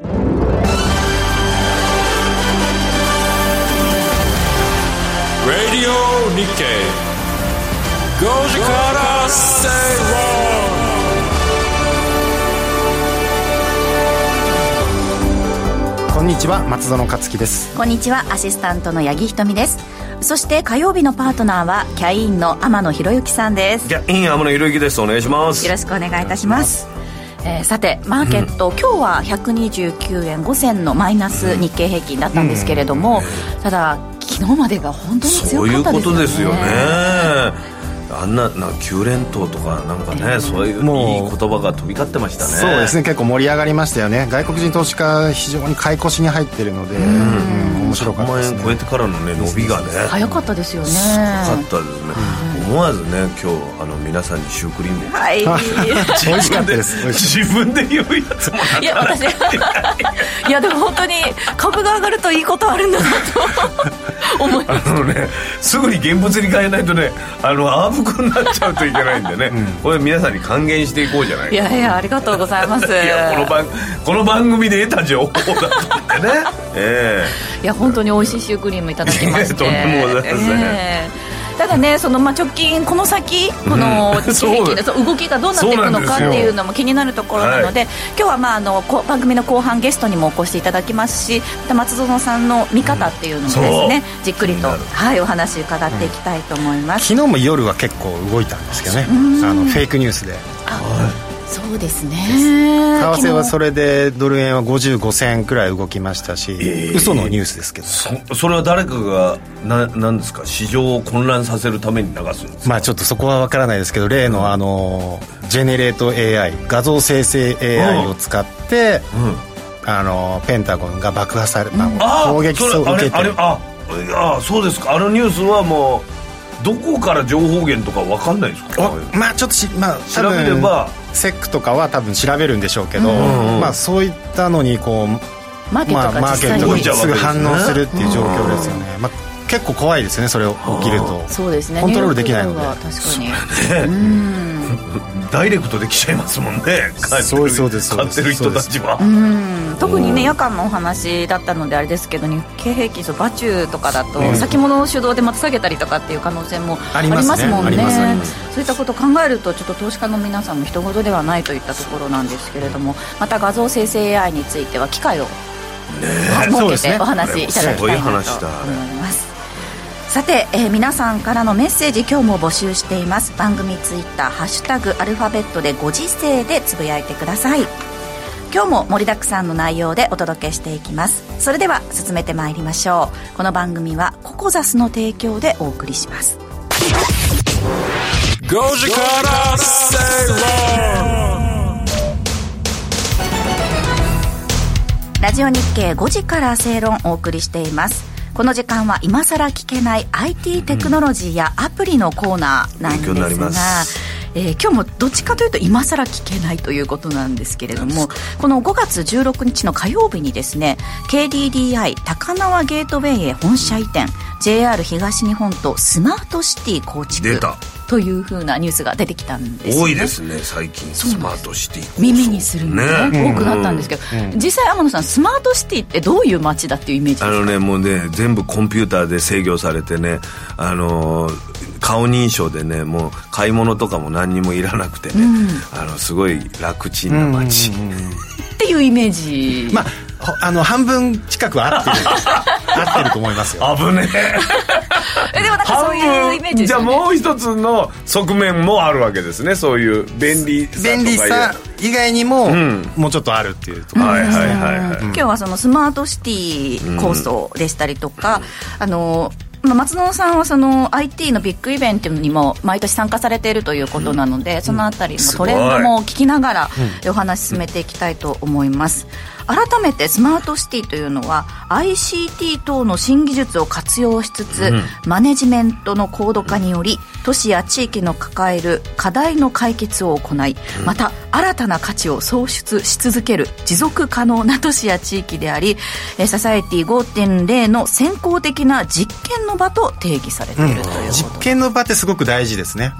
Radio Nikkei. 5時から正論こんにちは松園克樹ですこんにちはアシスタントの八木ひとみです。そして火曜日のパートナーはキャインの天野博之さんです。キャイン天野博之です。お願いします。よろしくお願いいたしますえー、さてマーケット、うん、今日は129円5銭のマイナス日経平均だったんですけれども、うん、ただ昨日までが本当に強かったですよね。そういうことですよね。あんなな9連投とかなんかね、そういういい言葉が飛び交ってましたね。そうですね。結構盛り上がりましたよね。外国人投資家非常に買い越しに入ってるので、うん、面白かったです、ね、万円超えてからのね伸びがね。早かったですよね。早かったですね、思わずね今日あの皆さんにシュークリームを。はい。美味しかったです。自分で言うやつもいや私。いや でも本当に株が上がるといいことあるんだなと。思います。あのねすぐに現物に変えないとねあのアームくになっちゃうといけないんでね、うん、これ皆さんに還元していこうじゃないいやいやありがとうございます。いやこの番この番組で得た情報だと。思ってね。ええ。ー、いや本当に美味しいシュークリームいただきまして。とんでもございません、えーただねそのまあ直近この先この日経平均の動きがどうなっていくのかっていうのも気になるところなので、はい、今日はまああの番組の後半ゲストにもお越しいただきますしまた松園さんの見方っていうのもですね、うん、じっくりと、はい、お話伺っていきたいと思います、うん、昨日も夜は結構動いたんですけどね。あのフェイクニュースで。はいそうですね。為替はそれでドル円は55銭くらい動きましたし、えー、嘘のニュースですけど。そそれは誰かがななんですか？市場を混乱させるために流すんですまあちょっとそこは分からないですけど例のあのジェネレート AI 画像生成 AI を使って、うん、あのペンタゴンが爆破され、まあ、攻撃を受けて。ああそうですか。あのニュースはもうどこから情報源とか分かんないですか？まあちょっとし、まあ、調べればセックとかは多分調べるんでしょうけど、うん。うん、まあ、そういったのにこうマーケットが、まあ、すぐ反応するっていう状況ですよね、まあ、結構怖いですねそれを起きると。そうですね。コントロールできないので。確かに、ね、ダイレクトできちゃいますもんね。そうそうです買ってる人たちは。特にね夜間のお話だったのであれですけど日経平均バチューとかだと先物主導でまた下げたりとかっていう可能性もありますもんね。そういったことを考えるとちょっと投資家の皆さんも人事ではないといったところなんですけれどもまた画像生成 AI については機会を設けてお話しいただきたいなと思います。さて、えー、皆さんからのメッセージ今日も募集しています。番組ツイッターハッシュタグアルファベットでご時世でつぶやいてください。今日も盛りだくさんの内容でお届けしていきます。それでは進めてまいりましょう。この番組はココザスの提供でお送りします。5時から正論ラジオ日経5時から正論お送りしていますこの時間は今さら聞けない IT テクノロジーやアプリのコーナーなんですが、えー、今日もどっちかというと今更聞けないということなんですけれどもこの5月16日の火曜日にですね KDDI 高輪ゲートウェイへ本社移転 JR 東日本とスマートシティ構築。出たというふうなニュースが出てきたんです、ね、多いですね最近。スマートシティ。耳にするのが、ね、多くなったんですけど、うん、実際天野さんスマートシティってどういう街だっていうイメージですか？あのねもうね全部コンピューターで制御されてねあの顔認証でねもう買い物とかも何にもいらなくてね、うん、あのすごい楽ちんな街、うんうんうん、っていうイメージ。まああの半分近く合ってる。合ってると思いますよ。危ねえ でもなんかそういうイメージ、ね、じゃあもう一つの側面もあるわけですね。そういう便利さ便利さ以外にも、うん、もうちょっとあるっていうところ、はいはいはいはい、今日はそのスマートシティ構想でしたりとか、うん、あのまあ、松野さんはその IT のビッグイベントにも毎年参加されているということなので、うん、そのあたりのトレンドも聞きながらお話進めていきたいと思います。改めてスマートシティというのは ICT 等の新技術を活用しつつ、うん、マネジメントの高度化により都市や地域の抱える課題の解決を行い、また新たな価値を創出し続ける持続可能な都市や地域でありササエティ5.0の先行的な実験の場と定義されているという、うん、実験の場ってすごく大事ですね。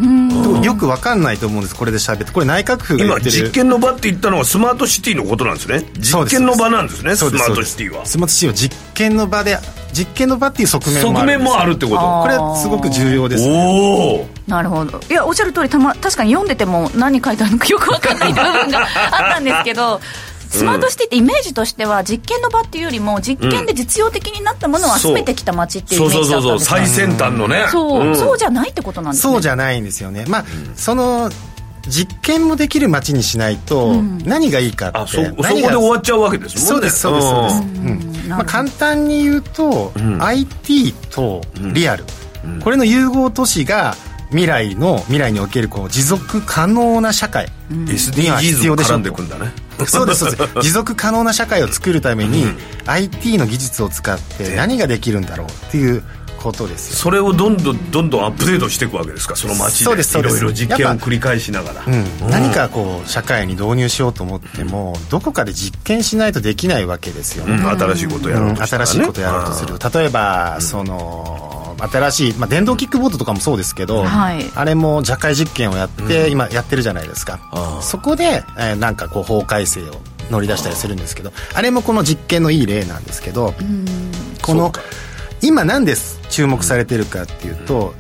よく分かんないと思うんですこれで喋って。これ内閣府が今実験の場って言ったのはスマートシティのことなんですね。実験の場なんですねスマートシティは。スマートシティは実験の場で実験の場っていう側面もある側面もあるってこと？これはすごく重要です、ね、なるほど。いやおっしゃる通りたま確かに読んでても何書いてあるのかよく分かんない部分があったんですけどスマートシティってイメージとしては実験の場っていうよりも実験で実用的になったものを集めてきた街っていうイメージだったんです最先端のね。そう、そうじゃないってことなんですね。そうじゃないんですよね。まあ、その実験もできる街にしないと何がいいかって、うん、そこで終わっちゃうわけですもんね。そうですそうですそうです、うん。まあ、簡単に言うと、うん、IT とリアル、これの融合都市が未来の未来におけるこう持続可能な社会には必要でしょう、うん、ね、そうですそうです。持続可能な社会を作るために、IT の技術を使って何ができるんだろうっていうことですよ。それをどんどんどんどんアップデートしていくわけですか？その街でいろいろ実験を繰り返しながら、うん、何かこう社会に導入しようと思っても、どこかで実験しないとできないわけですよね、新しいことやろうと、ね、新しいことやろうとする。例えば、その新しい、まあ、電動キックボードとかもそうですけど、はい、あれも弱解実験をやって、今やってるじゃないですか。そこで、えー、なんかこう法改正を乗り出したりするんですけどあれもこの実験のいい例なんですけどこの今なんで注目されてるかっていうと、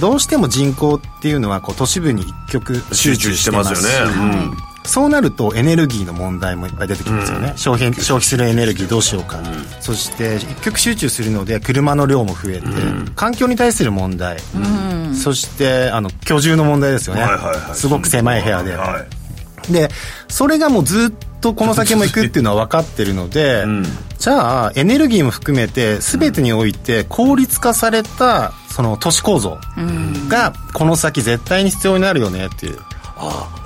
どうしても人口っていうのはこう都市部に一極集中してますよね、うん、そうなるとエネルギーの問題もいっぱい出てきますよね、うん、消費消費するエネルギーどうしようか、うん、そして一極集中するので車の量も増えて、環境に対する問題、そしてあの居住の問題ですよね、すごく狭い部屋で、はい、でそれがもうずっとこの先も行くっていうのは分かってるので、うん、じゃあエネルギーも含めて全てにおいて効率化されたその都市構造がこの先絶対に必要になるよねっていう。ああ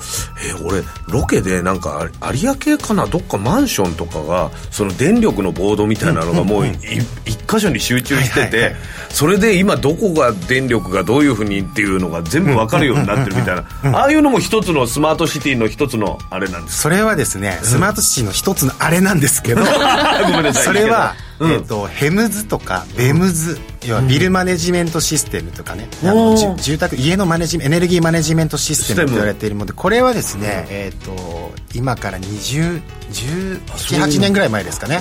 えー、俺ロケでなんか有明かな？どっかマンションとかがその電力のボードみたいなのがもう一箇所に集中してて、それで今どこが電力がどういうふうにっていうのが全部分かるようになってるみたいな。ああいうのも一つのスマートシティの一つのあれなんですそれはですねスマートシティの一つのあれなんですけど それはえーと、ヘムズとかベムズ、要はビルマネジメントシステムとかね、あの住宅家のマネジエネルギーマネジメントシステムと言われているもの。でこれはですね、えーと、今から2018年ぐらい前ですかね。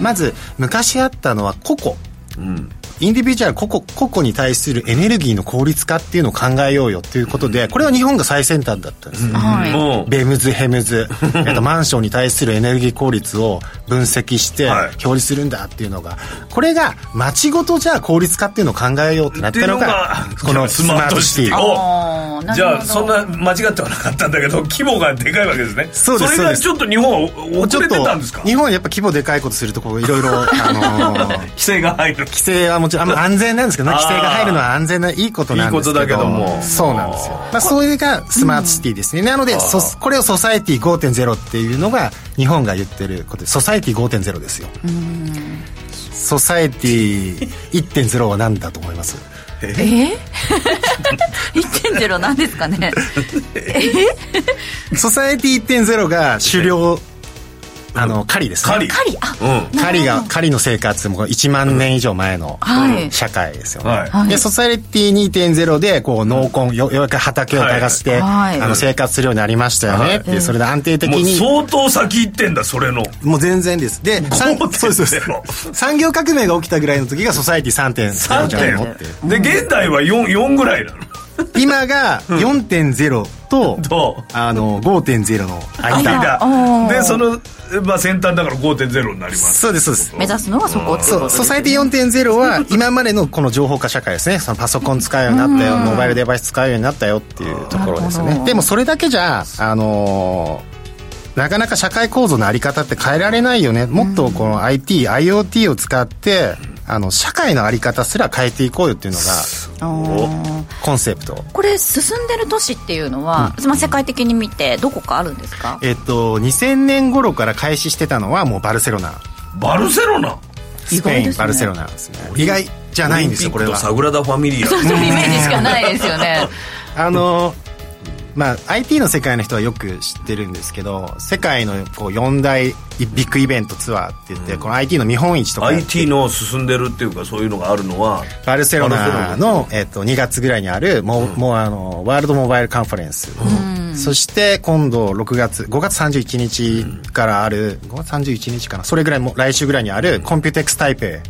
まず昔あったのはココ、うんインディビジュアル個々個々に対するエネルギーの効率化っていうのを考えようよっていうことでこれは日本が最先端だったんです、はい、ベムズヘムズ。とマンションに対するエネルギー効率を分析して表示するんだっていうのがこれが街ごとじゃあ効率化っていうのを考えようってなったのがこのスマートシティ。じゃあそんな間違ってはなかったんだけど規模がでかいわけですね。そうですそれがちょっと日本は遅れてたんですか？日本はやっぱ規模でかいことするとこういろいろ 規制が入る。規制はもちろん安全なんですけど、ね、規制が入るのは安全ないいことなんですけど。いいことだけども。そうなんですよ、まあ、それがスマートシティですね、なのでそこれをソサエティ5.0っていうのが日本が言ってることでソサエティ5.0ですよ。ソサエティ1.0は何だと思います？え？ー、1.0何ですかね？ソサエティ1.0が狩猟あの狩りですね。狩り。あ、うん、狩りが狩りの生活も1万年以上前の社会ですよね、はい、でソサエティ2.0でこう農耕よようやく畑を耕して、はい、あの生活するようになりましたよね、はい、それで安定的に相当先行ってんだそれの。もう全然です。でそうです産業革命が起きたぐらいの時がソサエティ3.0じゃないのってで現代は 4, 4ぐらいなの今が4.0と、とあの5.0の間。でその、まあ、先端だから5.0になります。そうですそうです。目指すのはそこそうソサイティ4.0は 今までのこの情報化社会ですね。そのパソコン使うようになったよモバイルデバイス使うようになったよっていうところですよねでもそれだけじゃあのーなかなか社会構造の在り方って変えられないよね。もっとこの IT、IoT を使ってあの社会の在り方すら変えていこうよっていうのがコンセプト。これ進んでる都市っていうのは、うん、まあ、世界的に見てどこかあるんですか？えっと2000年頃から開始してたのはもうバルセロナ。バルセロナ？スペイン、ね、バルセロナ。ですね意外じゃないんですよこれは。サグラダ・ファミリア。そういうイメージしかないですよね。あのまあ、IT の世界の人はよく知ってるんですけど世界のこう4大ビッグイベントツアーって言って、うん、この IT の見本市とか。IT の進んでるっていうかそういうのがあるのはバルセロナの、えっと、2月ぐらいにあるもう、うん、もうあのワールドモバイルカンファレンス、うんそして今度6月5月31日からある5月31日かな。それぐらいも来週ぐらいにあるコンピューテックス台北、うん、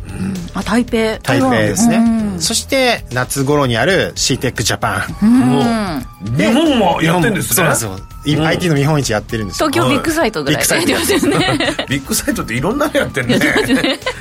あ台北台北ですね、そして夏頃にある CEATEC ジャパン、日本もやってるんですね。そうなんですよ IT の見本市やってるんです東京ビッグサイトぐらい。やってますよねビッグサイトっていろんなのやってるね。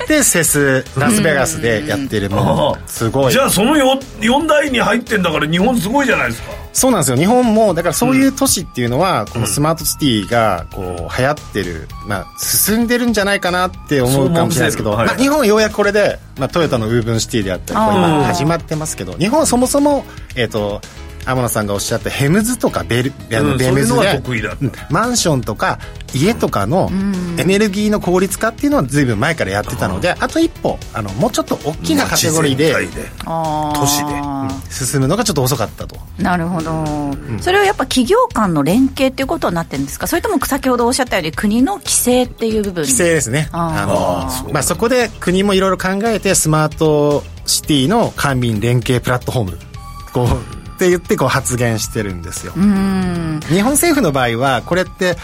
で CES ラスベガスでやってるもうすごい。じゃあその 4, 4台に入ってんだから日本すごいじゃないですか。そうなんですよ。日本もだからそういう都市っていうのは、このスマートシティがこう流行ってる、まあ、進んでるんじゃないかなって思うかもしれないですけど、はい、まあ、日本はようやくこれで、まあ、トヨタのウーブンシティであったり今始まってますけど日本はそもそも、えーと天野さんがおっしゃったヘムズとかベル、あのベムズで、マンションとか家とかのエネルギーの効率化っていうのは随分前からやってたので、あと一歩あのもうちょっと大きなカテゴリーで都市で、進むのがちょっと遅かったと。なるほど、それはやっぱ企業間の連携っていうことになってるんですか？それとも先ほどおっしゃったように国の規制っていう部分？規制ですね。あのまあ、そこで国もいろいろ考えてスマートシティの官民連携プラットフォームこうって言ってこう発言してるんですよ。日本政府の場合はこれって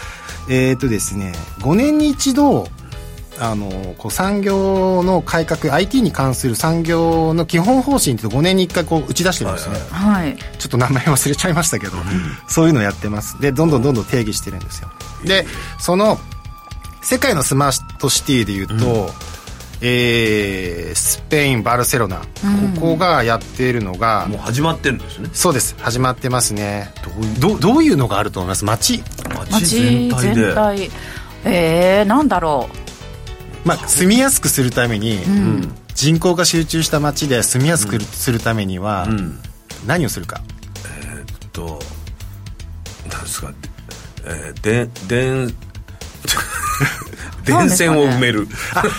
えっ、ー、とですね5年に一度あのこう産業の改革 IT に関する産業の基本方針って5年に1回こう打ち出してるんですね、はい、ちょっと名前忘れちゃいましたけど、うん、そういうのをやってます。でどんどんどんどん定義してるんですよ。でその世界のスマートシティでいうと、うんえー、スペインバルセロナ、うん、ここがやっているのがもう始まってるんですね。そうです。始まってますね。どうどういうのがあると思います？街。街全体で。全体。えー、なんだろう。まあ住みやすくするために、うん、人口が集中した街で住みやすくするためには、うん、何をするか。えー、っとなんですか。えー、で電 電線を埋める。確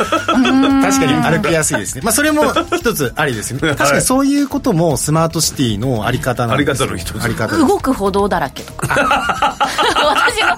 かに。歩きやすいですね。まあそれも一つありですね。確かにそういうこともスマートシティのあり方なんですあり方の一つ。あり方。動く歩道だらけとか。私の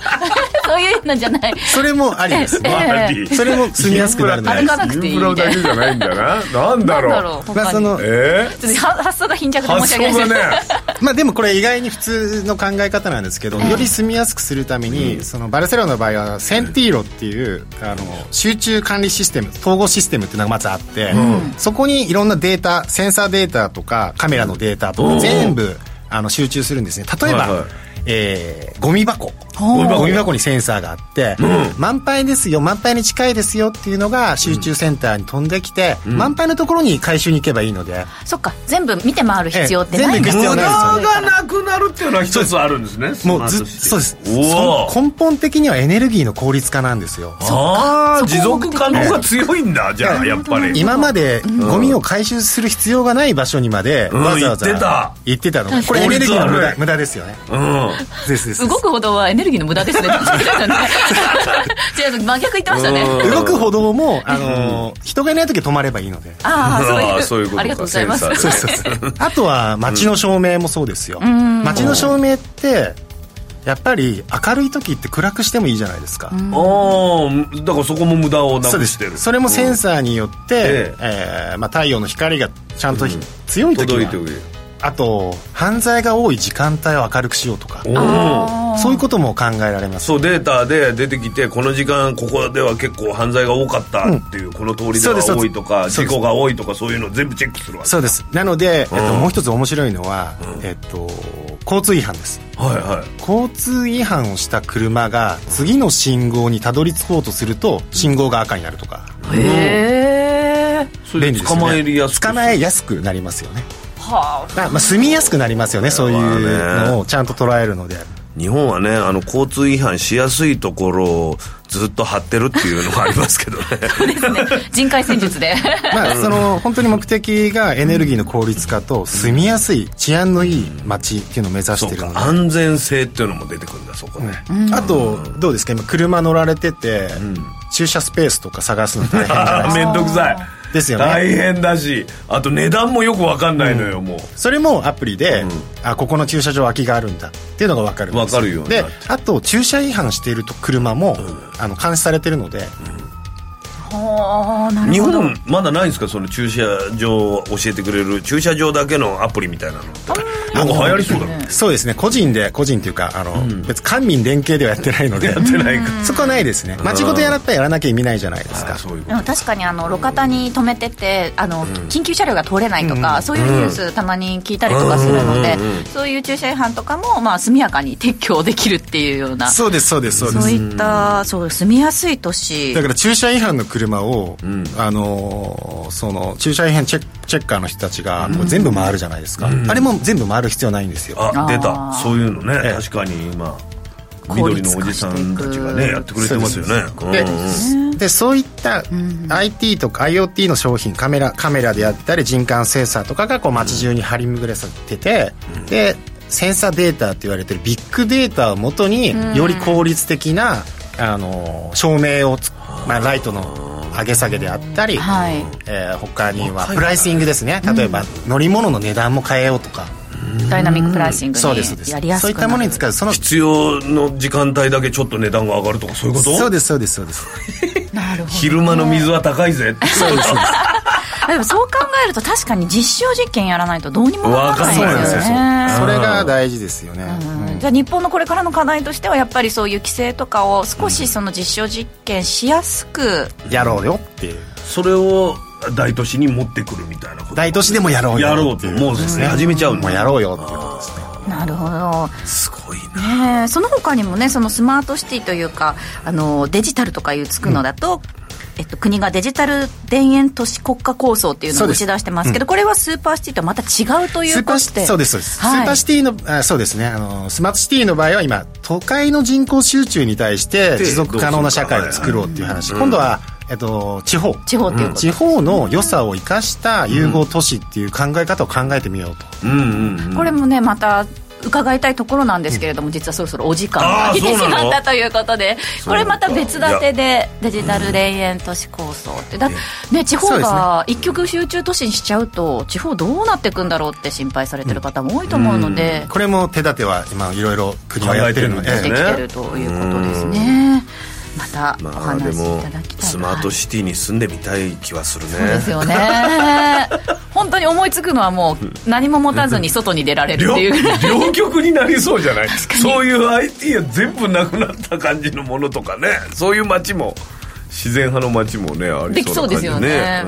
そういうのじゃない。それもありですね、えー、それも住みやすくなるの歩かなくていいインフラだけじゃないんだな。なんだろう。まあその、えー、発想が貧弱で申し訳ない。ですね まあでもこれ意外に普通の考え方なんですけど、より住みやすくするために、そのバルセロナの場合はセンティーロっていうあの集中管理システム統合システムっていうのがまずあって、うん、そこにいろんなデータセンサーデータとかカメラのデータとか全部あの集中するんですね。例えば、えー、ゴミ箱ゴミ箱にセンサーがあって、うん、満杯ですよ満杯に近いですよっていうのが集中センターに飛んできて、うん、満杯のところに回収に行けばいいので、そっか。全部見て回る必要ってないんですよ、無駄がなくなるっていうのは一つあるんですね。もうずそうです。根本的にはエネルギーの効率化なんですよ。ああ持続可能が強いんだ、じゃあやっぱり。今までゴミを回収する必要がない場所にまでわざわざ行ってた。の。これエネルギーの無駄無駄ですよね。うん。ですです動くほどはエネルギーの無駄ですね。違う真逆言ってましたね。動く歩道もあの人がいない時は止まればいいので。ああそういうことありがとうございます。あとは街の照明もそうですよ。街の照明ってやっぱり明るい時って暗くしてもいいじゃないですか、ああだからそこも無駄をなくしてる。それもセンサーによって、ええー、まあ、太陽の光がちゃんと、強い時はあと犯罪が多い時間帯を明るくしようとかそういうことも考えられますそうデータで出てきてこの時間ここでは結構犯罪が多かったっていう、うん、この通りでは多いとか事故が多いとかそういうのを全部チェックするわけ。そうです。なので、えっと、もう一つ面白いのは、うん、えっと交通違反です。はいはい。交通違反をした車が次の信号にたどり着こうとすると信号が赤になるとか。へえね、捕まえやすくなりますよねはあ、まあ、住みやすくなりますよねそういうのをちゃんと捉えるので。日本はねあの交通違反しやすいところをずっと張ってるっていうのがありますけどね。そうですね。人海戦術で。まあその本当に目的がエネルギーの効率化と住みやすい治安のいい街っていうのを目指してるので。安全性っていうのも出てくるんだそこね、うん、あとどうですか？今車乗られてて、うん、駐車スペースとか探すの大変じゃないですか。面倒くさいですよね。大変だしあと値段もよく分かんないのよ、うん、もう。それもアプリで、うん、あここの駐車場空きがあるんだっていうのが分かるんです分かるよであと駐車違反している車も、あの監視されてるので、日本まだないんですか？その駐車場を教えてくれる駐車場だけのアプリみたいなのなんか流行りそうだね。そうですね。個人で個人っていうかあの、うん、別官民連携ではやってないので。やってないそこはないですね。街ごとやらったらやらなきゃ意味ないじゃないですか。でも確かにあの路肩に止めててあの、うん、緊急車両が通れないとか、うん、そういうニュースたまに聞いたりとかするので、そういう駐車違反とかも、まあ、速やかに撤去できるっていうような。そうですそうですそうです。そういったそう住みやすい都市。だから駐車違反の車を、あのその駐車違反チェチェッカーの人たちが全部回るじゃないですか、あれも全部回る必要ないんですよ。あ出た。そういうのね、ええ、確かに今緑のおじさんたちがねやってくれてますよね。でそういった IT とか IoT の商品カメラカメラであったり人感センサーとかがこう街中に張り巡らされてて、うん、でセンサーデータって言われてるビッグデータをもとにより効率的な、あの照明を、まあ、ライトの上げ下げであったり、はい、えー、他にはプライシングですね。例えば乗り物の値段も変えようとか。ダイナミックプライシングにやりやすくそういったものに使う。その必要の時間帯だけちょっと値段が上がるとかそういうこと？そうですそうですそうです昼間の水は高いぜ。そうですそうですでもそう考えると確かに実証実験やらないとどうにもならないですよ。ねそれが大事ですよね、うん、じゃあ日本のこれからの課題としてはやっぱりそういう規制とかを少しその実証実験しやすく、やろうよっていう。それを大都市に持ってくるみたいなこと。大都市でもやろうよやろうともうですね、始めちゃうもうやろうよっていうことですねなるほど。すごいな、ね、その他にもねそのスマートシティというかあのデジタルとかいうつくのだと、うん。えっと、国がデジタル田園都市国家構想っていうのを打ち出してますけど、うん、これはスーパーシティとはまた違うということで。そうですそうです、はい、スーパーシティのあそうですね。あのスマートシティの場合は今都会の人口集中に対して持続可能な社会を作ろうっていう話、今度はえっと、地方。地方っていう、うん、地方の良さを生かした融合都市っていう考え方を考えてみようと、うんうんうん、これもねまた伺いたいところなんですけれども、実はそろそろお時間が来てしまったということでこれまた別立てでデジタル田園都市構想って。だ、ね、地方が一極集中都市にしちゃうと地方どうなっていくんだろうって心配されてる方も多いと思うので、これも手立ては今いろいろ国はやってるので。できてるということですね。またお話しいただきたい、スマートシティに住んでみたい気はするね。そうですよね。本当に思いつくのはもう何も持たずに外に出られるっていう。両極になりそうじゃない？そういう IT は全部なくなった感じのものとかね。そういう街も自然派の街もねありそうな感じ、ね、できそうですよね、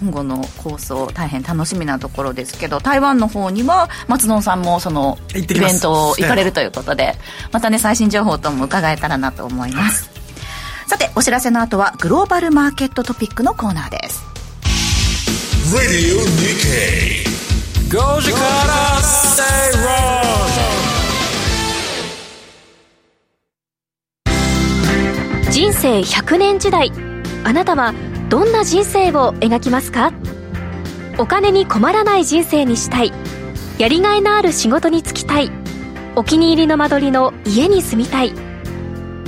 うん、今後の構想大変楽しみなところですけど台湾の方には松野さんもそのイベント行かれるということでまたね最新情報とも伺えたらなと思います、さてお知らせの後はグローバルマーケットトピックのコーナーです。人生100年時代あなたはどんな人生を描きますか？お金に困らない人生にしたい。やりがいのある仕事に就きたい。お気に入りの間取りの家に住みたい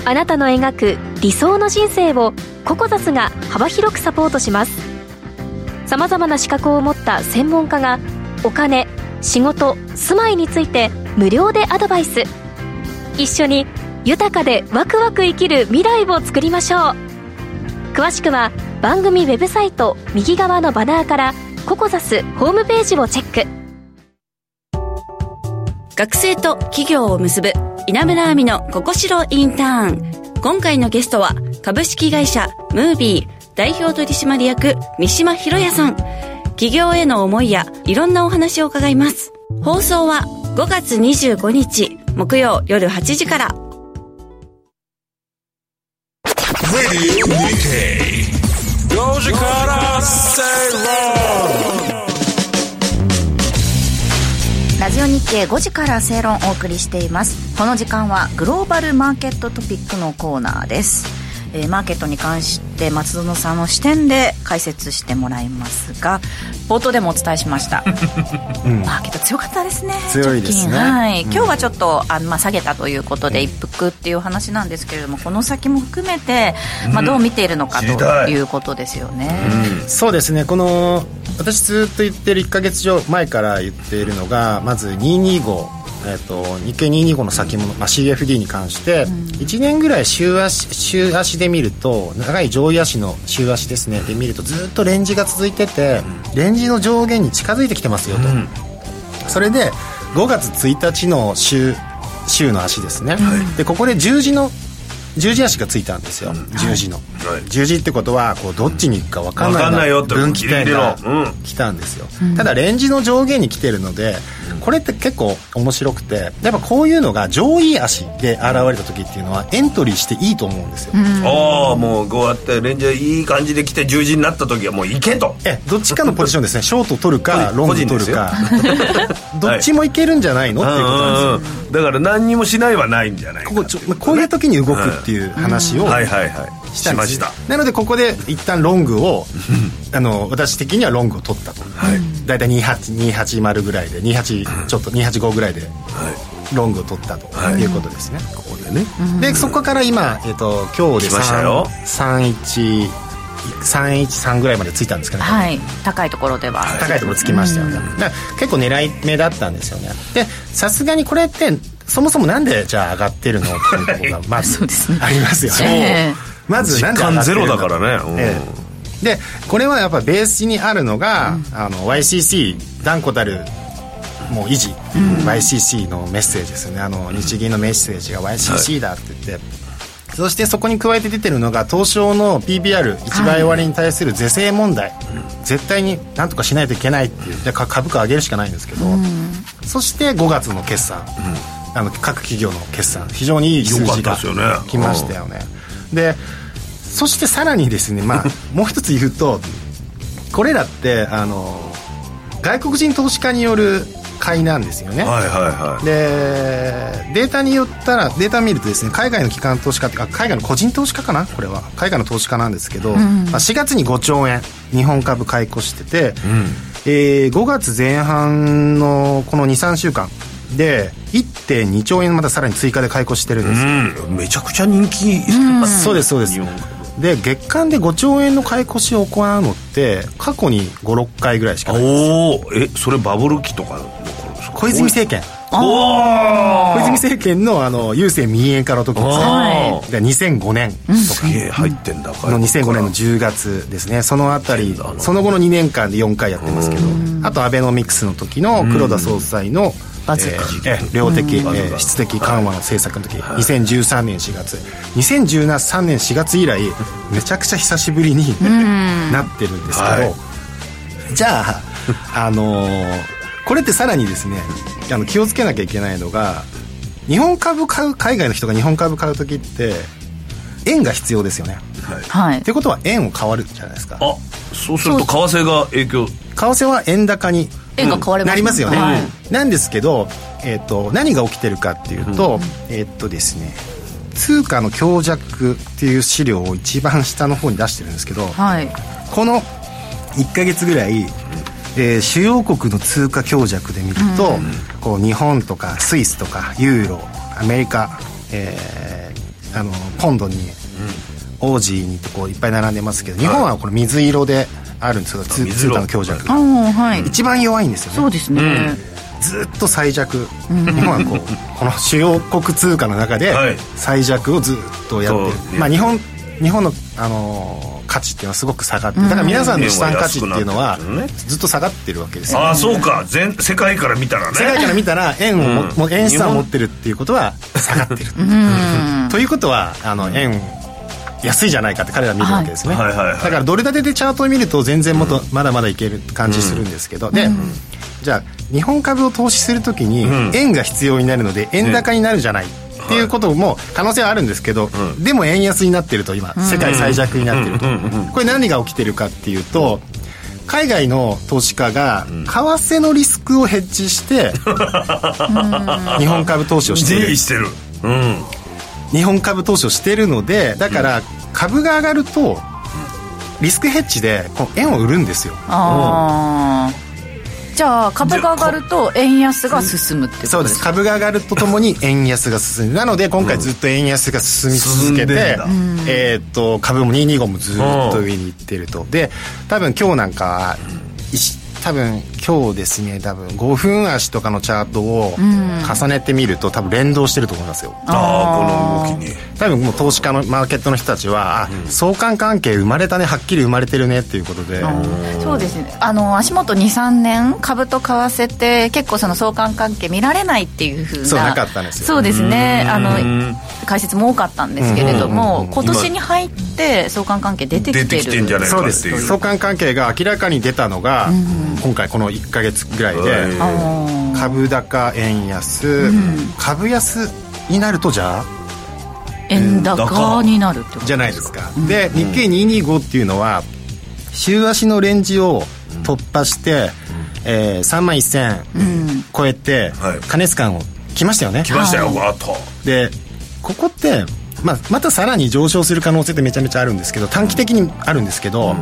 あなたの描く理想の人生をココザスが幅広くサポートします。さまざまな資格を持った専門家がお金仕事住まいについて無料でアドバイス。一緒に豊かでワクワク生きる未来を作りましょう。詳しくは番組ウェブサイト右側のバナーからココザスホームページをチェック。学生と企業を結ぶ稲村亜美のここしろインターン。今回のゲストは株式会社ムービー代表取締役三島博也さん。企業への思いやいろんなお話を伺います。放送は5月25日木曜夜8時から。Radio Nikkei 5時から正論ジオ日経5時から正論をお送りしています。この時間はグローバルマーケットトピックのコーナーです。えー、マーケットに関して松園さんの視点で解説してもらいますが冒頭でもお伝えしました、うん、マーケット強かったですね。強いですね、はい、今日はちょっとあの、まあ、下げたということで一服っていう話なんですけれどもこの先も含めて、まあ、どう見ているのかということですよね、うん、そうですね。この私ずっと言ってる1か月前から言っているのがまず225えーと、日経225の先物、まあ、CFD に関して、1年ぐらい週足週足で見ると長い上位足の週足ですね。で見るとずっとレンジが続いてて、レンジの上限に近づいてきてますよと、うん、それで5月1日の週週の足ですね、はい、でここで十字の十字足がついたんですよ、十字の、はい、十字ってことはこうどっちに行くか分かんない。よ分岐点が来たんですよ、うん、ただレンジの上限に来てるので、これって結構面白くてやっぱこういうのが上位足で現れた時っていうのはエントリーしていいと思うんですよ、ああもうこうやってレンジいい感じで来て十字になった時はもういけと。えどっちかのポジションですね。ショート取るかロング取るか。どっちもいけるんじゃないの、はい、っていうことなんですよ。だから何にもしないはないんじゃないここちょこういう時に動くっていう話を、はいはいはいしました。なのでここで一旦ロングを あの私的にはロングを取ったと、はい、大体28280ぐらいで28ちょっと285ぐらいで、ロングを取ったとい。うことですね、ここでね。でそこから今、えーと、今日で31 313ぐらいまでついたんですけど、はい、高いところでは。高いところつきましたよ。ね、結構狙い目だったんですよね。でさすがにこれってそもそもなんでじゃあ上がってるのっていうところがまずありますよねまずなんで上がってるのゼロだからね、ええ、でこれはやっぱベースにあるのが、うん、あの YCC 断固たるもう維持、うん、YCC のメッセージですよね。あの日銀のメッセージが YCC だって言って、はいそしてそこに加えて出てるのが東証の PBR1 倍割に対する是正問題、はい、絶対になんとかしないといけないっていう。で株価上げるしかないんですけど、うん、そして5月の決算、うん、あの各企業の決算。非常にいい数字が来ましたよね、でそしてさらにですね、まあ、もう一つ言うとこれらってあの外国人投資家による買いなんですよね、はいはいはい、でデータによったらデータ見るとですね海外の機関投資家あ海外の個人投資家かな？これは。海外の投資家なんですけど、うん、まあ、4月に5兆円日本株買い越してて、うん、えー、5月前半のこの23週間で1.2兆円またさらに追加で買い越してるんです、うん、めちゃくちゃ人気、うん、そうですそうです。で月間で5兆円の買い越しを行うのって過去に56回ぐらいしかないですおおえそれバブル期とか小泉政権。小泉政権のあの郵政民営化の時ですね。で2005年とか、すげえ入ってんだの2005年の10月ですね。そのあたりその後の2年間で4回やってますけど。あとアベノミクスの時の黒田総裁の、バズえー、量的、えー、質的緩和の政策の時、はい、2013年4月。2013年4月以来めちゃくちゃ久しぶりになってるんですけど、はい、じゃああのーこれってさらにですねあの気をつけなきゃいけないのが日本株買う海外の人が日本株買う時って円が必要ですよね。はい。ってことは円を買わるじゃないですか。あそうすると為替が影響。為替は円高に円が買われなりますよね、はい、なんですけど、えーと、何が起きてるかっていうと、うん、えっ、ー、とですね通貨の強弱っていう資料を一番下の方に出してるんですけど、はい、この1か月ぐらいえー、主要国の通貨強弱で見ると、うん、こう日本とかスイスとかユーロアメリカ、えー、あのポンドに、うん、オージーにとこういっぱい並んでますけど日本はこれ水色であるんですけど、通貨の強弱。が、はい、一番弱いんですよね。そうですね、ずっと最弱、日本はこうこの主要国通貨の中で最弱をずっとやってる、まあ日本日本のあのー価値っていうのはすごく下がってだから皆さんの資産価値っていうのはずっと下がってるわけですよ、ね、ああそうか。全世界から見たらね。世界から見たら円をも、うん、円資産を持ってるっていうことは下がってる。ということはあの円安いじゃないかって彼ら見るわけですね、だからドル建てでチャートを見ると全然もっとまだまだいける感じするんですけど、うん、で、うん、じゃあ日本株を投資するときに円が必要になるので円高になるじゃない、っていうことも可能性はあるんですけど、でも円安になってると今世界最弱になってると、これ何が起きてるかっていうと海外の投資家が為替のリスクをヘッジして日本株投資をしてる。してる、うん、日本株投資をしているのでだから株が上がるとリスクヘッジでこの円を売るんですよ。ああじゃあ株が上がると円安が進むってことですか？そうです。株が上がるとともに 円安が進む。なので今回ずっと円安が進み続けて、えー、と株も225もずっと上にいってると。で多分今日なんか多分今日ですね多分5分足とかのチャートを重ねてみると多分連動してると思いますよ。ああこの動きに。多分もう投資家のマーケットの人たちは、うん、相関関係生まれたねはっきり生まれてるねっていうことで。そうですね。あの足元23年株と為替って結構その相関関係見られないっていうふうなそうなかったんですよ。そうですね。あの解説も多かったんですけれども、今年に入って相関関係出てきてる。出てきてんじゃないかっていう。そうです。相関関係が明らかに出たのが、今回この1か月ぐらいで株高円安、うん、株安になるとじゃあ円高になるってことじゃないですか、うん、で日経225っていうのは週足のレンジを突破して、うん、えー、3万1000超えて、はい、加熱感を来ましたよね。来ましたよわ、ーっと。でここってまあ、またさらに上昇する可能性ってめちゃめちゃあるんですけど短期的にあるんですけど、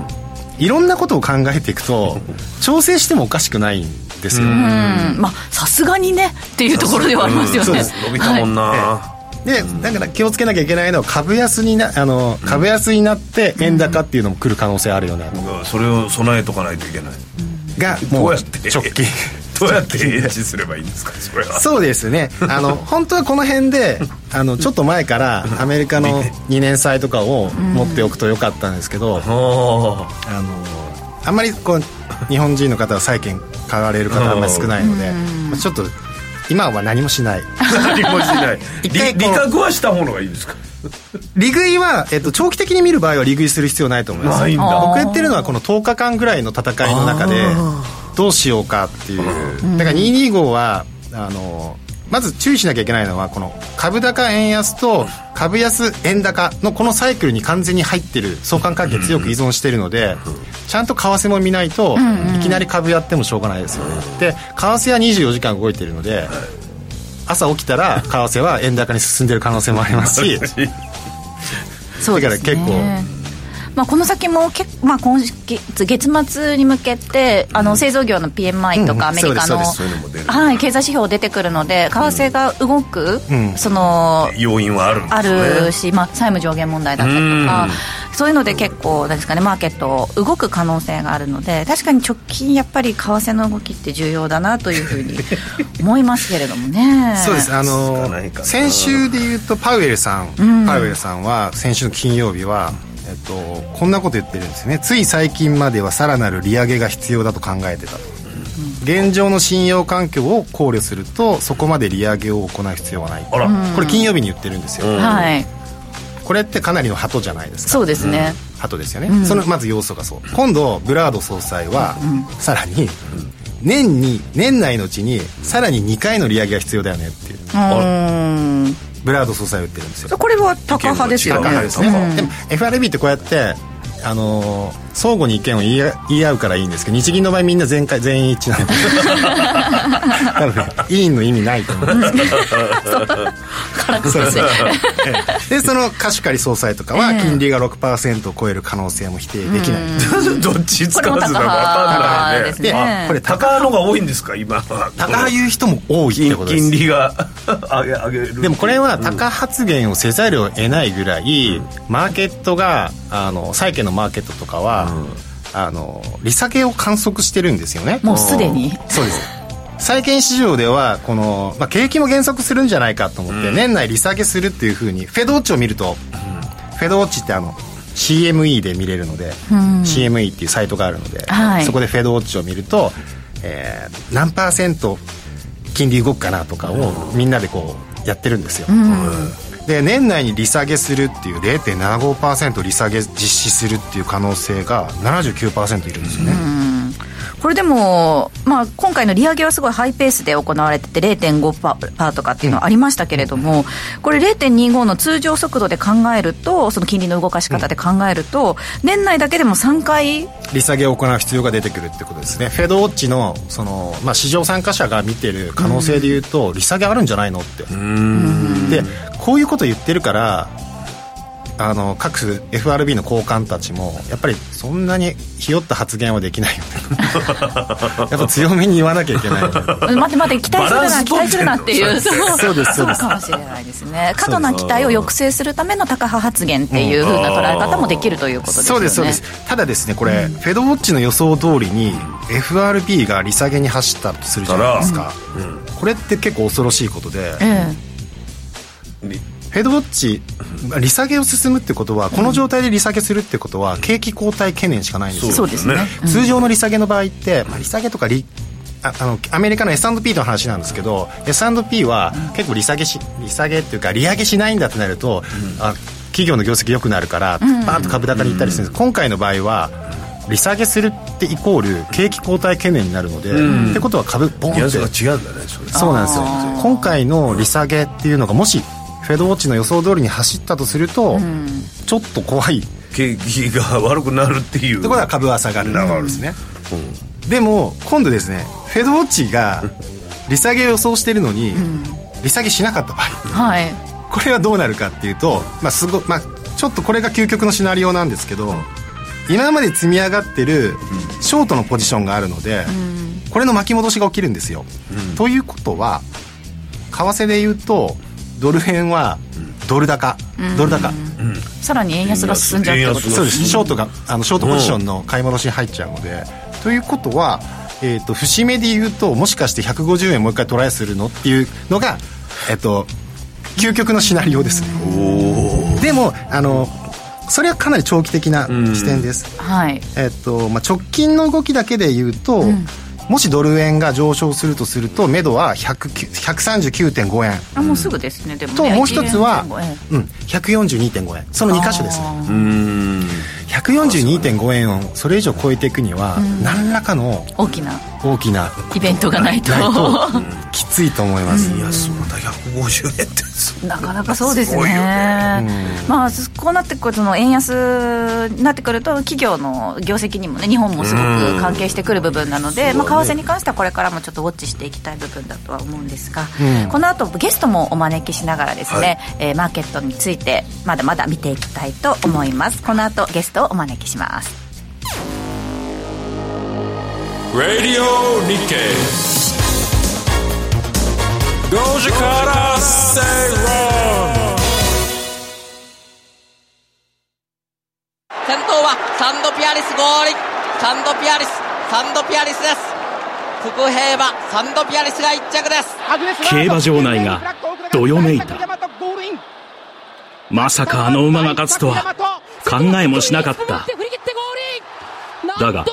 いろんなことを考えていくと 調整してもおかしくないんですよ。まあさすがにねっていうところではありますよね。伸びたもんな、はい。でだから気をつけなきゃいけないのは株安になあの株安になって円高っていうのも来る可能性あるよね、うん、それを備えとかないといけない。がもう直近どうやってエッジすればいいんですか？それは。そうですね。あの本当はこの辺であのちょっと前からアメリカの2年債とかを持っておくとよかったんですけど、あのあんまりこう日本人の方は債券買われる方はあんまり少ないので、まあ、ちょっと今は何もしない。何もしない。利確はした方がいいですか？利食いは、えっと、長期的に見る場合は利食いする必要ないと思います。僕言ってるのはこの10日間ぐらいの戦いの中でどうしようかっていう。だから225はあのまず注意しなきゃいけないのはこの株高円安と株安円高のこのサイクルに完全に入ってる相関関係強く依存しているのでちゃんと為替も見ないといきなり株やってもしょうがないですよね。で為替は24時間動いてるので朝起きたら為替は円高に進んでる可能性もありますし そうだから結構まあ、この先もけ、まあ、今月月末に向けてあの製造業の PMI とかアメリカの,、はい、経済指標出てくるので為替が動く、その要因はある、あるし、まあ、債務上限問題だったりとか、そういうので結構ですかねマーケット動く可能性があるので確かに直近やっぱり為替の動きって重要だなというふうに思いますけれどもね。そうです。あの先週でいうとパウエルさん、パウエルさんは先週の金曜日はえっと、こんなこと言ってるんですね。つい最近まではさらなる利上げが必要だと考えてたと、うん、現状の信用環境を考慮するとそこまで利上げを行う必要はない。これ金曜日に言ってるんですよ、うん、はい。これってかなりの鳩じゃないですか。そうですね、うん、鳩ですよね、うん、そのまず要素がそう。今度ブラード総裁は、さらに年に年内のうちにさらに2回の利上げが必要だよねっていうブラード総裁を売ってるんですよ。これは高派ですよね。高派ですね、うん、でも FRB ってこうやってあのー、相互に意見を言い言い合うからいいんですけど日銀の場合みんな全会全員一致なんで。なので委員の意味ないと思うんですけどでその貸し借り総裁とかは金利が6%を超える可能性も否定できない、うん、どっちつかずだ分かんないね。でこれ高のが多いんですか？今。高言う人も多いってことです。金利が 上げ上げる。でもこれは高発言をせざるを得ないぐらい、うん、マーケットがあの債券のマーケットとかは、うん、あの利下げを観測してるんですよね。もうすでに？そうです。債券市場ではこの、まあ、景気も減速するんじゃないかと思って、うん、年内利下げするっていうふうにフェドウォッチを見ると、うん、フェドウォッチってあの CME で見れるので、うん、CME っていうサイトがあるので、はい、そこでフェドウォッチを見ると、えー、何パーセント金利動くかなとかをみんなでこうやってるんですよ、で年内に利下げするっていう0.75%利下げ実施するっていう可能性が79%いるんですよね、これでも、まあ、今回の利上げはすごいハイペースで行われてて0.5%とかっていうのはありましたけれども、これ0.25の通常速度で考えるとその金利の動かし方で考えると、年内だけでも3回利下げを行う必要が出てくるってことですね。フェドウォッチのその、まあ、市場参加者が見てる可能性でいうと、利下げあるんじゃないのって。でこういうこと言ってるからあの各 FRB の高官たちもやっぱりそんなにひよった発言はできないよね。やっぱ強めに言わなきゃいけない待って待って期待するな期待するなっていう。そうです。そうですかもしれないですね。過度な期待を抑制するための高派発言っていうふうな捉え方もできるということですよね。そうですそうです。ただですねこれ、うん、フェドウォッチの予想通りに FRB が利下げに走ったとするじゃないですか、うん、これって結構恐ろしいことで、うんフェドウォッチ利下げを進むってことはこの状態で利下げするってことは景気後退懸念しかないんですよ。そうですね、通常の利下げの場合って、まあ、利下げとか利ああのアメリカの S&P の話なんですけど S&P は結構利下げし利下げっていうか利上げしないんだってなると、うん、あ企業の業績良くなるからバーンと株高にいったりするんです、うん、今回の場合は利下げするってイコール景気後退懸念になるので、うん、ってことは株ボンって。違うんだねそそうなんですよ。今回の利下げっていうのがもしフェドウォッチの予想通りに走ったとすると、うん、ちょっと怖い。景気が悪くなるっていう。ってことは株は下がる。ん。ですね、うん、でも今度ですねフェドウォッチが利下げを予想してるのに、利下げしなかった場合、はい、これはどうなるかっていうと、まあすごまあ、ちょっとこれが究極のシナリオなんですけど今まで積み上がってるショートのポジションがあるので、これの巻き戻しが起きるんですよ、ということは為替で言うとドル円はドル高、ドル高、さらに円安が進んじゃうってことですそうです。ショートがあのショートポジションの買い戻しに入っちゃうので、ということは、えーと、節目で言うともしかして150円もう一回トライするのっていうのが、えっ、ー、と、究極のシナリオですね。でもあのそれはかなり長期的な視点です、はい。えっ、ー、とまあ、直近の動きだけで言うと、うんもしドル円が上昇するとすると目処は139.5円。あもうすぐですね。でもねともう一つは、うん、142.5円。その2箇所ですね。うん。142.5円をそれ以上超えていくには、何らかの大きな大きなイベントがないと。きついと思います、いやそうだ150円って。なかなかそうですね、ね、まあこうなってくると円安になってくると企業の業績にもね日本もすごく関係してくる部分なので、まあ、為替に関してはこれからもちょっとウォッチしていきたい部分だとは思うんですが、うん、この後ゲストもお招きしながらですね、はい、えー、マーケットについてまだまだ見ていきたいと思います。この後ゲストをお招きします Radio Nikkei. 5時から正論先頭はサンドピアリス合輪サンドピアリスサンドピアリスです福平はサンドピアリスが1着です競馬場内がどよめいたまさかあの馬が勝つとは考えもしなかっただが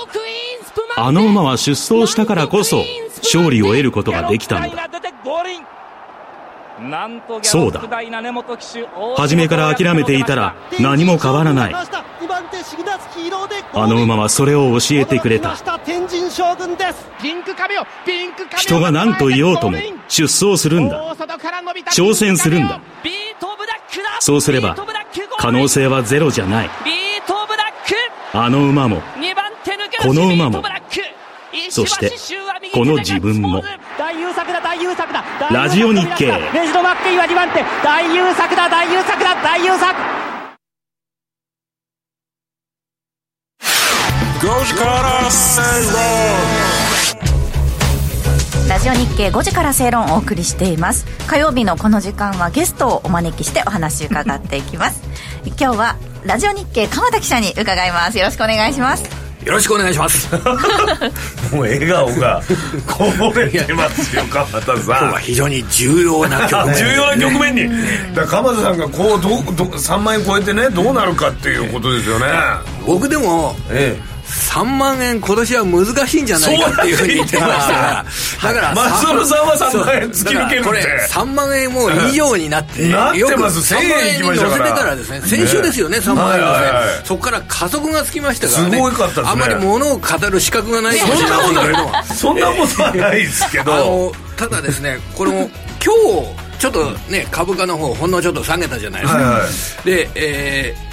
あの馬は出走したからこそ勝利を得ることができたのだ。そうだ。初めから諦めていたら何も変わらない。あの馬はそれを教えてくれた。人が何と言おうとも出走するんだ。挑戦するんだ。そうすれば可能性はゼロじゃない。あの馬もこの馬もそしてこの自分もラジオ日経。レジドマッケイは2番手。大優作だ大優作だ大優作。5時から正論。ラジオ日経5時から正論をお送りしています。火曜日のこの時間はゲストをお招きしてお話伺っていきます。今日はラジオ日経鎌田記者に伺います。よろしくお願いしますよろしくお願いします。もう笑顔がこぼれてますよ鎌田さん。今日は非常に重要な局面。重要な局面に。だ鎌田さんがこうどど3万円超えてねどうなるかっていうことですよね。僕でも、ええ3万円今年は難しいんじゃないかっていうふうに言ってましたからだから松園さんは3万円突き抜けるってこれ3万円も以上になってなってます。1000円に乗せてからですね。先週ですよね3万円のねそこから加速がつきましたからね。すごかったですね。あんまり物を語る資格がないかもしれませんけれどそんなことはないですけど。あのただですねこれも今日ちょっとね株価の方ほんのちょっと下げたじゃないですか、で、えー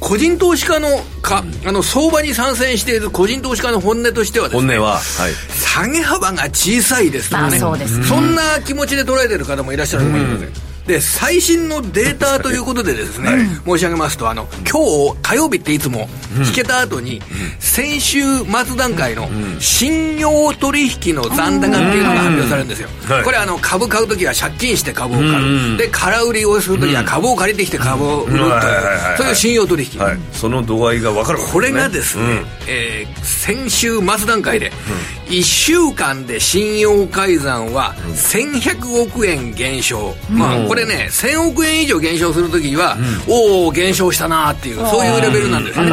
個人投資家のか、あの相場に参戦している個人投資家の本音としてはですね本音は、はい、下げ幅が小さいですとかね、そね。そんな気持ちで捉えてる方もいらっしゃると思います、で最新のデータということでですね、はい、申し上げますとあの今日火曜日っていつも引けた後に、先週末段階の信用取引の残高っていうのが発表されるんですよ、これあの株買う時は借金して株を買う、で空売りをする時は株を借りてきて株を売るという、そういう信用取引、はい、その度合いが分かる、ね、これがですね、うん、えー、先週末段階で、1週間で信用改ざんは1100億円減少、まあこれね1000億円以上減少するときは、おお減少したなっていうそういうレベルなんですね、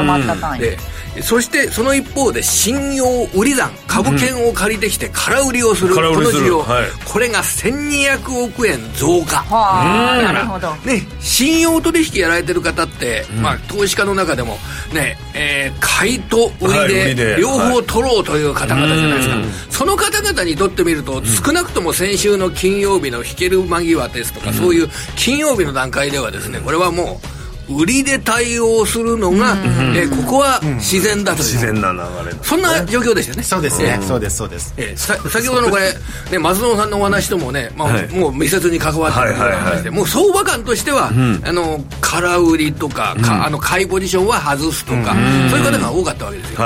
でそしてその一方で信用売り算株券を借りてきて空売りをする、この需要、はい、これが1200億円増加。なるほど、ね、信用取引やられてる方って、うん、まあ、投資家の中でもね、えー、買いと売りで両方取ろうという方々じゃないですか、はい、その方々にとってみると、少なくとも先週の金曜日の引ける間際ですとか、うん、そういう金曜日の段階ではですねこれはもう売りで対応するのが、えここは自然だと自然な流れそんな状況でしたね。そうですね、そうですそうです、えさ先ほどのこれ、ね、松野さんのお話ともね、まあもう密接に関わってる話で、もう相場感としては、あの空売りとかか、あの買いポジションは外すとか、そういう方が多かったわけですよ、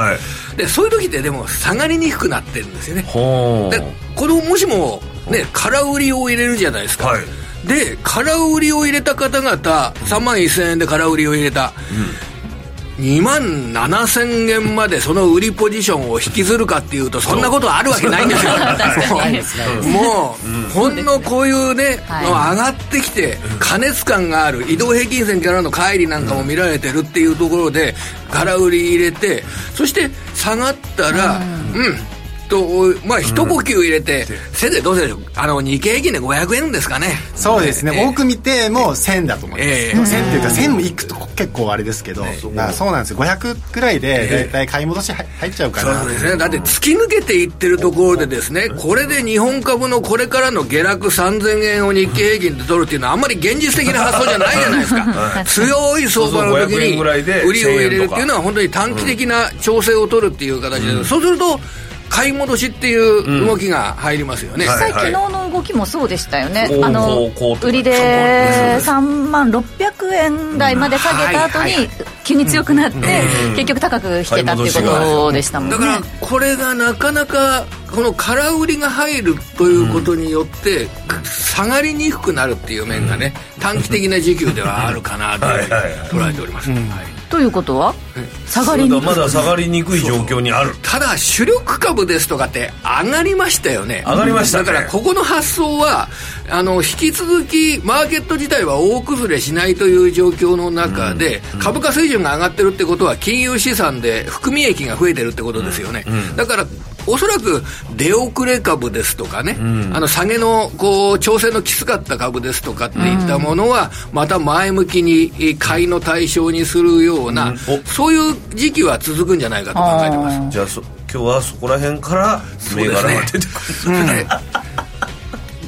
でそういう時ってでも下がりにくくなってるんですよね。でこのもしもね空売りを入れるじゃないですか、はいで空売りを入れた方々3万1000円で空売りを入れた、うん、2万7000円までその売りポジションを引きずるかっていうとそんなことあるわけないんですよ。もう、ほんのこういうね、はい、上がってきて過熱感がある移動平均線からの乖離なんかも見られてるっていうところで空売り入れてそして下がったらうんとまあ一呼吸入れて、うん、せいぜいどうせでしょうあの日経平均で500円ですかね。そうですね、えー、多く見ても1000だと思います、えー、1000っていうか1000もいくと結構あれですけど、えー、そうなんですよ。500くらいで大体買い戻し入っちゃうから、そうですね。だって突き抜けていってるところでですねこれで日本株のこれからの下落3000円を日経平均で取るっていうのはあんまり現実的な発想じゃないじゃないですか。強い相場の時に売りを入れるっていうのは本当に短期的な調整を取るっていう形で、うん、そうすると買い戻しっていう動きが入りますよね、実際、昨日の動きもそうでしたよね、あの売りで3万600円台まで下げた後に、急に強くなって、結局高く引けたっていうことでしたもんね。だからこれがなかなかこの空売りが入るということによって、下がりにくくなるっていう面がね、短期的な時給ではあるかなと捉えております。はいということは下がりにくい。まだ下がりにくい状況にある。ただ主力株ですとかって上がりましたよね。上がりました、ね、だからここの発想はあの引き続きマーケット自体は大崩れしないという状況の中で、うん、株価水準が上がってるってことは金融資産で含み益が増えてるってことですよね、うんうん、だからおそらく出遅れ株ですとかね、うん、あの下げのこう調整のきつかった株ですとかっていったものは、また前向きに買いの対象にするような、うん、そういう時期は続くんじゃないかと考えてますじゃあ今日はそこら辺から銘柄が出てくる、ね、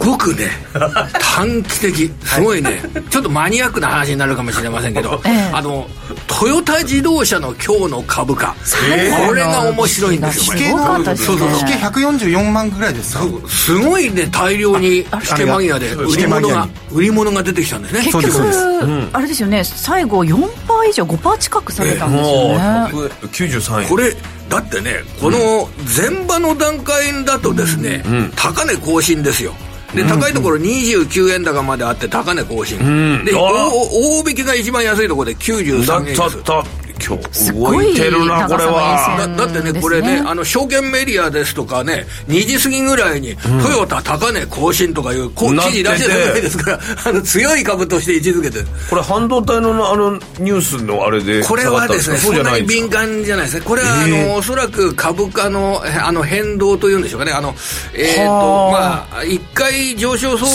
ごくね 短期的すごいね、はい、ちょっとマニアックな話になるかもしれませんけど、えー、あのトヨタ自動車の今日の株価、え。ー、これが面白いんですよ引けのそうそう。引け144万ぐらいですすごいね大量に引け間際で売り物が売り物が出てきたんですね。結局、うん、あれですよね最後4%以上5%近くされたんですよね、えー、93円。これだってねこの前場の段階だとですね、うん、高値更新ですよで高いところ29円高まであって高値更新、うん、で大引きが一番安いところで93円です今日動いてるなこれは。だってねこれねあの証券メディアですとかね2時過ぎぐらいに、トヨタ高値更新とかいうこう記事出してたぐらいですから あの強い株として位置づけて。これ半導体のあのニュースのあれでこれはですねそんなに敏感じゃないですね。これはあの、えー、おそらく株価のあの変動というんでしょうかね。あのえっ、ー、とまあ一回上昇相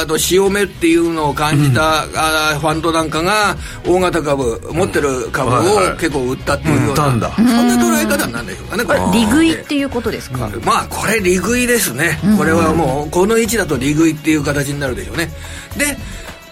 場の潮目っていうのを感じた、うん、あファンドなんかが大型株持ってる株を結構売ったっていうような、うん、そんな捉え方なんでしょうかねこれ。利食いっていうことですか、まあこれ利食いですね、これはもうこの位置だと利食いっていう形になるでしょうね。で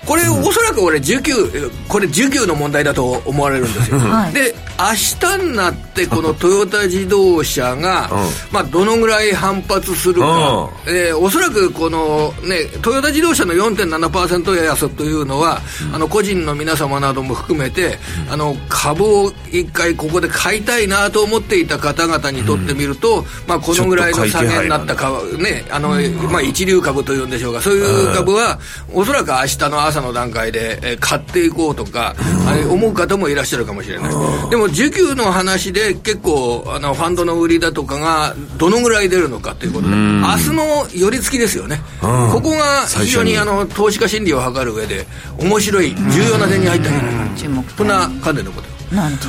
これ、おそらく俺19これ19の問題だと思われるんですよ、はい、で明日になってこの トヨタ自動車が、まあ、どのぐらい反発するか、えー、おそらくこの、ね、トヨタ自動車の4.7%安というのは、あの個人の皆様なども含めて、あの株を一回ここで買いたいなと思っていた方々にとってみると、まあ、このぐらいの下げになった株、ねあのまあ、一流株というんでしょうか。そういう株はおそらく明日の朝の段階で、えー、買っていこうとか、あれ思う方もいらっしゃるかもしれない。でも需給の話で結構あのファンドの売りだとかがどのぐらい出るのかということで明日の寄り付きですよね。ここが非常にあの投資家心理を図る上で面白い重要な点に入ったんじゃないかそんな観点のこと。なんと？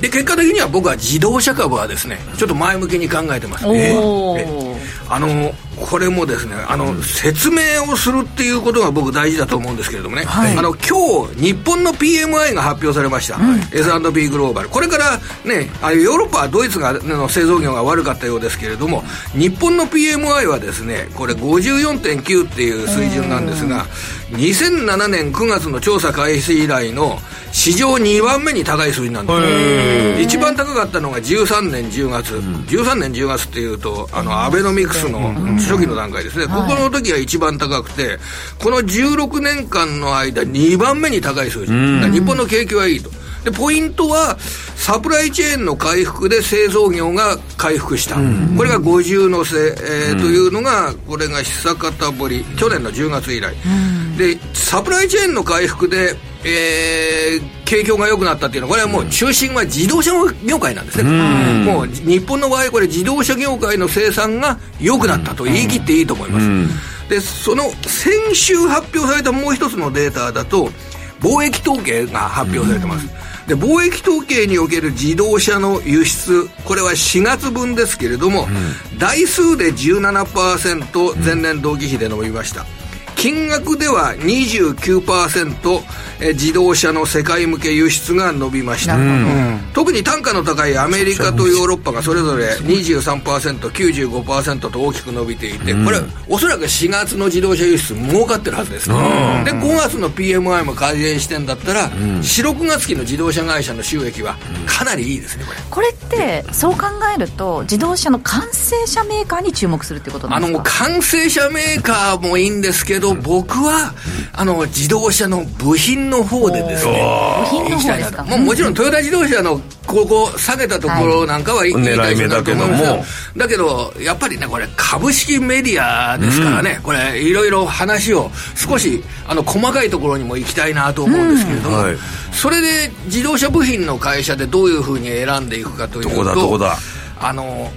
で結果的には僕は自動車株はですねちょっと前向きに考えてますね。あのこれもですねあの、うん、説明をするっていうことが僕大事だと思うんですけれどもね、はい、あの今日日本の PMI が発表されました、うん、S&P グローバル。これからねあヨーロッパはドイツがの製造業が悪かったようですけれども日本の PMI はですねこれ54.9っていう水準なんですが2007年9月の調査開始以来の史上2番目に高い数字なんです。一番高かったのが13年10月、うん、13年10月っていうとあのアベノミクスの初期の段階ですね、ここの時は一番高くてこの16年間の間2番目に高い数字、日本の景気はいいと。でポイントはサプライチェーンの回復で製造業が回復した、うん、これが50のせ、えー、うん、というのがこれが久方ぶり去年の10月以来、うん、でサプライチェーンの回復でえー、景況が良くなったっていうのはこれはもう中心は自動車業界なんですね、もう日本の場合これ自動車業界の生産が良くなったと言い切っていいと思います、でその先週発表されたもう一つのデータだと貿易統計が発表されてます、で貿易統計における自動車の輸出これは4月分ですけれども、うん、台数で17%前年同期比で伸びました、金額では29%、え自動車の世界向け輸出が伸びました、特に単価の高いアメリカとヨーロッパがそれぞれ 23%95% と大きく伸びていて、これおそらく4月の自動車輸出儲かってるはずです、で5月の PMI も改善してんだったら、46月期の自動車会社の収益はかなりいいですねこれ。これってそう考えると自動車の完成車メーカーに注目するってことなんですか？あの完成車メーカーもいいんですけど僕はあの自動車の部品の方でですね部品の方ですか？ももちろんトヨタ自動車のここ下げたところなんかはいい狙い目だけども。だけどやっぱりねこれ株式メディアですからね、これいろいろ話を少しあの細かいところにも行きたいなと思うんですけれども、それで自動車部品の会社でどういうふうに選んでいくかというとどこだどこだ？あの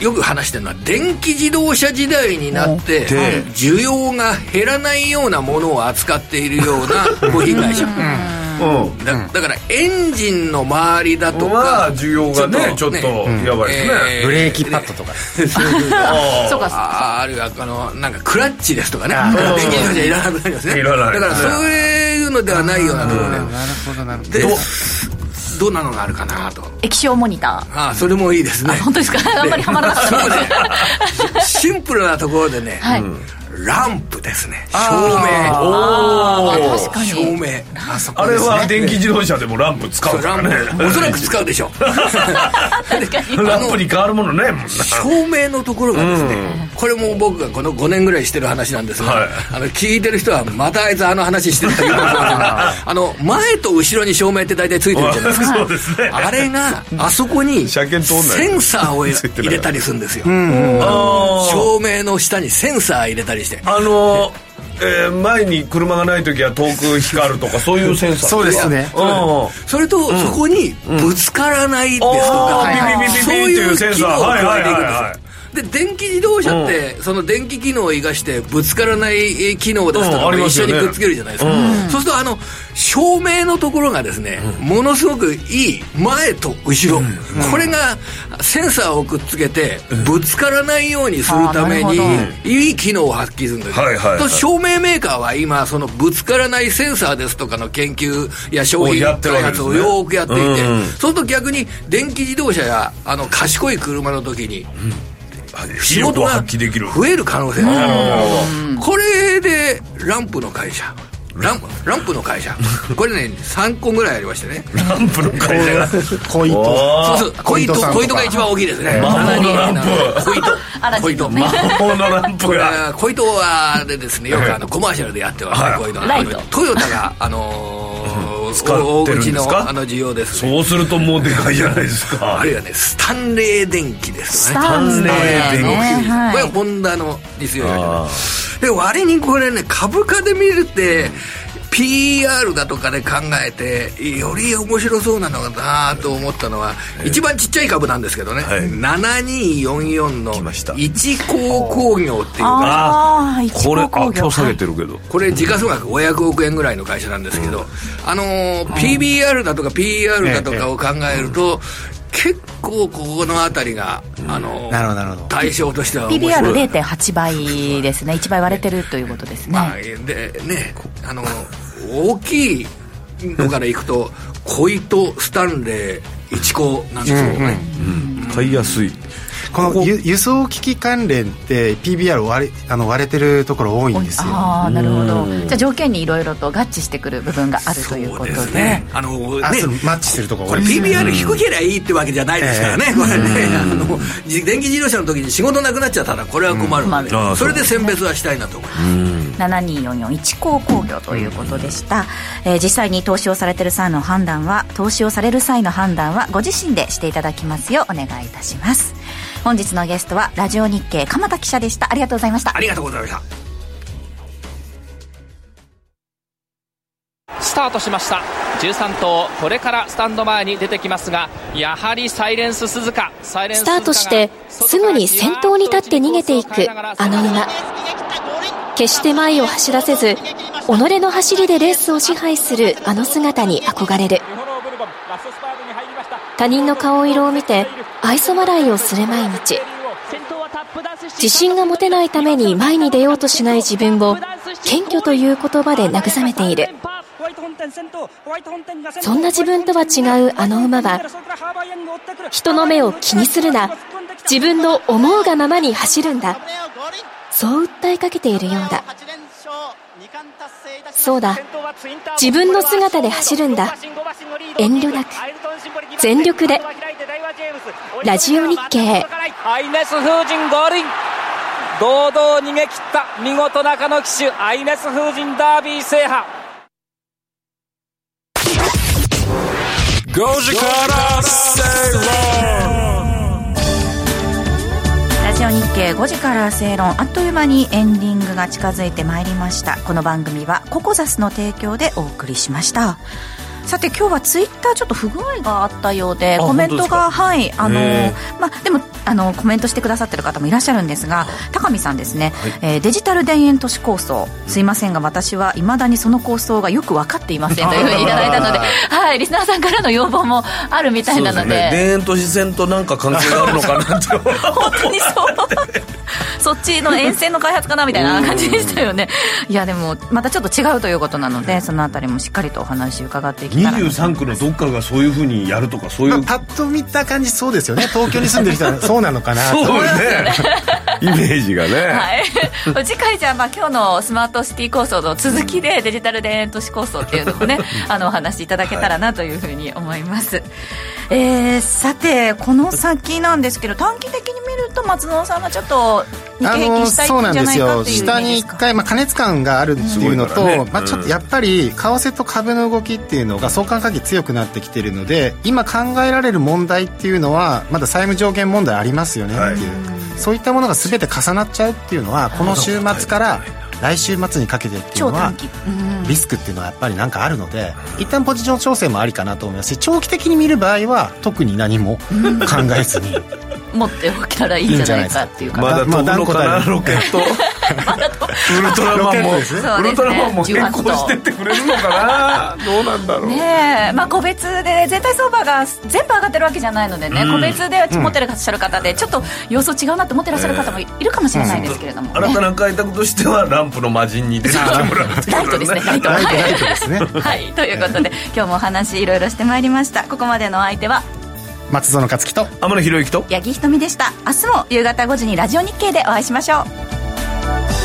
よく話してるのは電気自動車時代になって需要が減らないようなものを扱っているような部品会社、うん、だだからエンジンの周りだとか。需要がねちょっとやばいですね、えー、ブレーキパッドとか。そうか。ああるいはあのなんかクラッチですとかね電気自動車いらなくなりますねだからそういうのではないようなところでなるほどなるほどどんなのがあるかなと。液晶モニター。ああそれもいいですね。本当ですか？あんまりはまらなかった。シンプルなところでね、はい、ランプですね。照明。おお確かに。照明。あそこ、ね、あれは電気自動車でもランプ使うからねおそらく使うでしょ。うランプに変わるものね照明のところがですね、うん、これも僕がこの5年ぐらいしてる話なんですが、はい、あの聞いてる人はまたあいつあの話してるという あの前と後ろに照明って大体ついてるじゃないですか。そうですね。あれがあそこにセンサーを入れたりするんですよ、うん、照明の下にセンサー入れたりして。してあのえー、前に車がない時は遠く光るとかそういうセンサー。そうですね、うん、それと、うん、そこにぶつからないですとか、うん、そういうセンサーを加えていくんですよで電気自動車って、その電気機能を生かしてぶつからない機能ですとか一緒にくっつけるじゃないですか、そうするとあの照明のところがですね、ものすごくいい前と後ろ、これがセンサーをくっつけてぶつからないようにするためにいい機能を発揮するんです、はいはいと照明メーカーは今そのぶつからないセンサーですとかの研究や商品開発をよくやっていて、そうすると逆に電気自動車やあの賢い車の時に、仕事が増える可能性がある。これでランプの会社。ランランプの会社。これね3個ぐらいありましてね。ランプの会社が。小糸そうそう小糸小糸が一番大きいですね。魔法のランプ。小糸小糸魔法のランプが。小糸はでですねよくあのコマーシャルでやってますね。はい。ト。ヨタがあのー使って大るんですか？あの需要ですねそうするともうでかいじゃないですか。あるいはねスタンレー電機ですよね。スタンレー電ね。これホンダの実用あ車で割にこれね株価で見るって PR だとかで考えてより面白そうなのかなと思ったのは、一番ちっちゃい株なんですけどね、はい。7244の一高工業っていう会社ああ一これ今日下げてるけど。これ時価総額500億円ぐらいの会社なんですけど、あのー PBR だとか PR だとかを考えると、結構ここの辺りが、あのーなるほどなるほど。対象としては面白い。PBR0.8 倍ですね。1倍割れてるということですね、まあ、でねあの大きいのからいくと小糸スタンレー一高なんですよ。ね、買いやすいこの輸輸送機器関連って PBR 割れあの割れてるところ多いんですよ。ああなるほど。じゃあ条件にいろいろと合致してくる部分があるということで。そうですね。あのね。マッチするところこれ多いです PBR 低けりゃいいってわけじゃないですからね、これね。あのじ電気自動車の時に仕事なくなっちゃったらこれは困るので、うん。それで選別はしたいなと思います、72441高工業ということでした、えー実際に投資をされてる際の判断は投資をされる際の判断はご自身でしていただきますようお願いいたします本日のゲストはラジオ日経鎌田記者でした。ありがとうございました。ありがとうございました。スタートしました。13頭これからスタンド前に出てきますがやはりサイレンス鈴鹿。サイレンススタートしてすぐに先頭に立って逃げていくあの馬。決して前を走らせず己の走りでレースを支配するあの姿に憧れる。他人の顔色を見て愛想笑いをする毎日。自信が持てないために前に出ようとしない自分を謙虚という言葉で慰めている。そんな自分とは違うあの馬は人の目を気にするな自分の思うがままに走るんだ。そう訴えかけているようだそうだ。自分の姿で走るんだ。遠慮なく。全力で。ラジオ日経。アイネス風神合輪。堂々逃げ切った見事中野騎手アイネス風神ダービー制覇。5時から正論ラジオ日経5時から正論あっという間にエンディングが近づいてまいりました。この番組はココザスの提供でお送りしました。さて今日はツイッターちょっと不具合があったようであコメントがはいあのへまあでもあのコメントしてくださってる方もいらっしゃるんですが高見さんですね、えーデジタル田園都市構想。すいませんが私はいまだにその構想がよく分かっていませんというふうにいただいたのではいリスナーさんからの要望もあるみたいなので。田園都市線となんか関係があるのかなって。本当にそう。そっちの沿線の開発かなみたいな感じでしたよね。いやでもまたちょっと違うということなのでそのあたりもしっかりとお話伺ってい23区のどっかがそういうふうにやるとかそういうまあ、パッと見た感じそうですよね。東京に住んでる人は そうなのかなと。そうね。イメージがね、はい、次回じゃあまあ今日のスマートシティ構想の続きでデジタル田園都市構想っていうのをね あのお話しいただけたらなというふうに思います、えーさてこの先なんですけど短期的に松野さんはちょっと日経平均したいそうなんんじゃないですよ下に一回、まあ、加熱感があるっていうのと、ねまあ、ちょっとやっぱり為替と株の動きっていうのが相関関係強くなってきてるので今考えられる問題っていうのはまだ債務上限問題ありますよねっていう、そういったものが全て重なっちゃうっていうのはこの週末から来週末にかけてっていうのはリスクっていうのはやっぱりなんかあるので一旦ポジション調整もありかなと思いますし長期的に見る場合は特に何も考えずに 持っておけたらいいんじゃないかっていうか。まだ飛ぶのかな、ロケット。ウルトラマンも、ね。ウルトラマンもそうですね変更してってくれるのかな？どうなんだろう、ねえ。まあ、個別で全体相場が全部上がってるわけじゃないのでね、個別で持ってらっしゃる方でちょっと様子違うなって思ってらっしゃる方もいるかもしれないですけれども、ね。新たな開拓としてはランプの魔人に出てきてもらうって。いうライトですねライト。ライトはいライトですね。はい。ということで今日もお話いろいろしてまいりました。ここまでのお相手は松園克樹と天野博之と。八木ひとみでした。明日も夕方5時にラジオ日経でお会いしましょう。